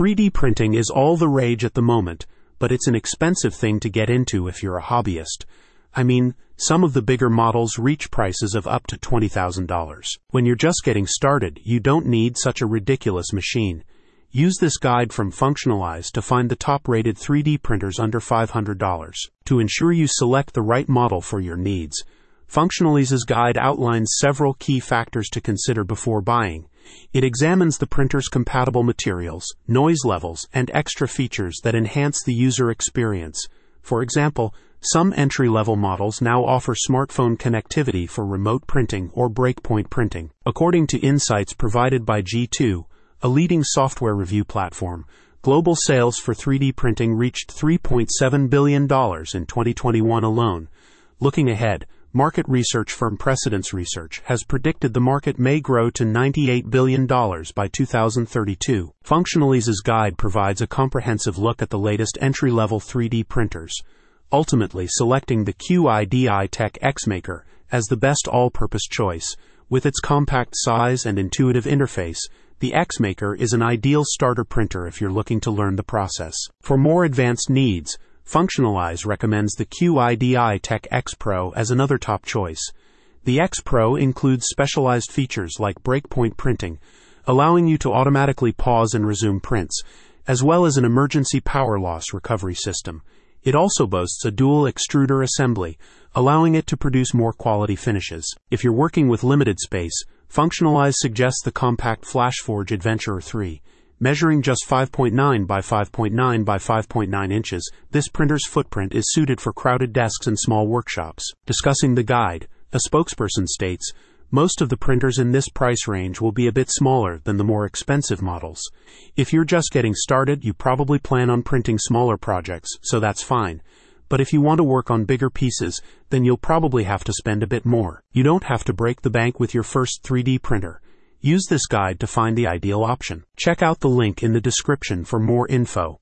3D printing is all the rage at the moment, but it's an expensive thing to get into if you're a hobbyist. I mean, some of the bigger models reach prices of up to $20,000. When you're just getting started, you don't need such a ridiculous machine. Use this guide from Functionalize to find the top rated 3D printers under $500 to ensure you select the right model for your needs. Functionalize's guide outlines several key factors to consider before buying. It examines the printer's compatible materials, noise levels, and extra features that enhance the user experience. For example, some entry level models now offer smartphone connectivity for remote printing or breakpoint printing. According to insights provided by G2, a leading software review platform, global sales for 3D printing reached $3.7 billion in 2021 alone. Looking ahead, market research firm Precedence Research has predicted the market may grow to $98 billion by 2032. Functionalize's guide provides a comprehensive look at the latest entry level 3D printers, ultimately selecting the QIDI Tech XMaker as the best all purpose choice. With its compact size and intuitive interface, the XMaker is an ideal starter printer if you're looking to learn the process. For more advanced needs, Functionalize recommends the QIDI Tech X Pro as another top choice. The X Pro includes specialized features like breakpoint printing, allowing you to automatically pause and resume prints, as well as an emergency power loss recovery system. It also boasts a dual extruder assembly, allowing it to produce more quality finishes. If you're working with limited space, Functionalize suggests the compact FlashForge Adventurer 3. Measuring just 5.9 by 5.9 by 5.9 inches, this printer's footprint is suited for crowded desks and small workshops. Discussing the guide, a spokesperson states, most of the printers in this price range will be a bit smaller than the more expensive models. If you're just getting started, you probably plan on printing smaller projects, so that's fine. But if you want to work on bigger pieces, then you'll probably have to spend a bit more. You don't have to break the bank with your first 3D printer. Use this guide to find the ideal option. Check out the link in the description for more info.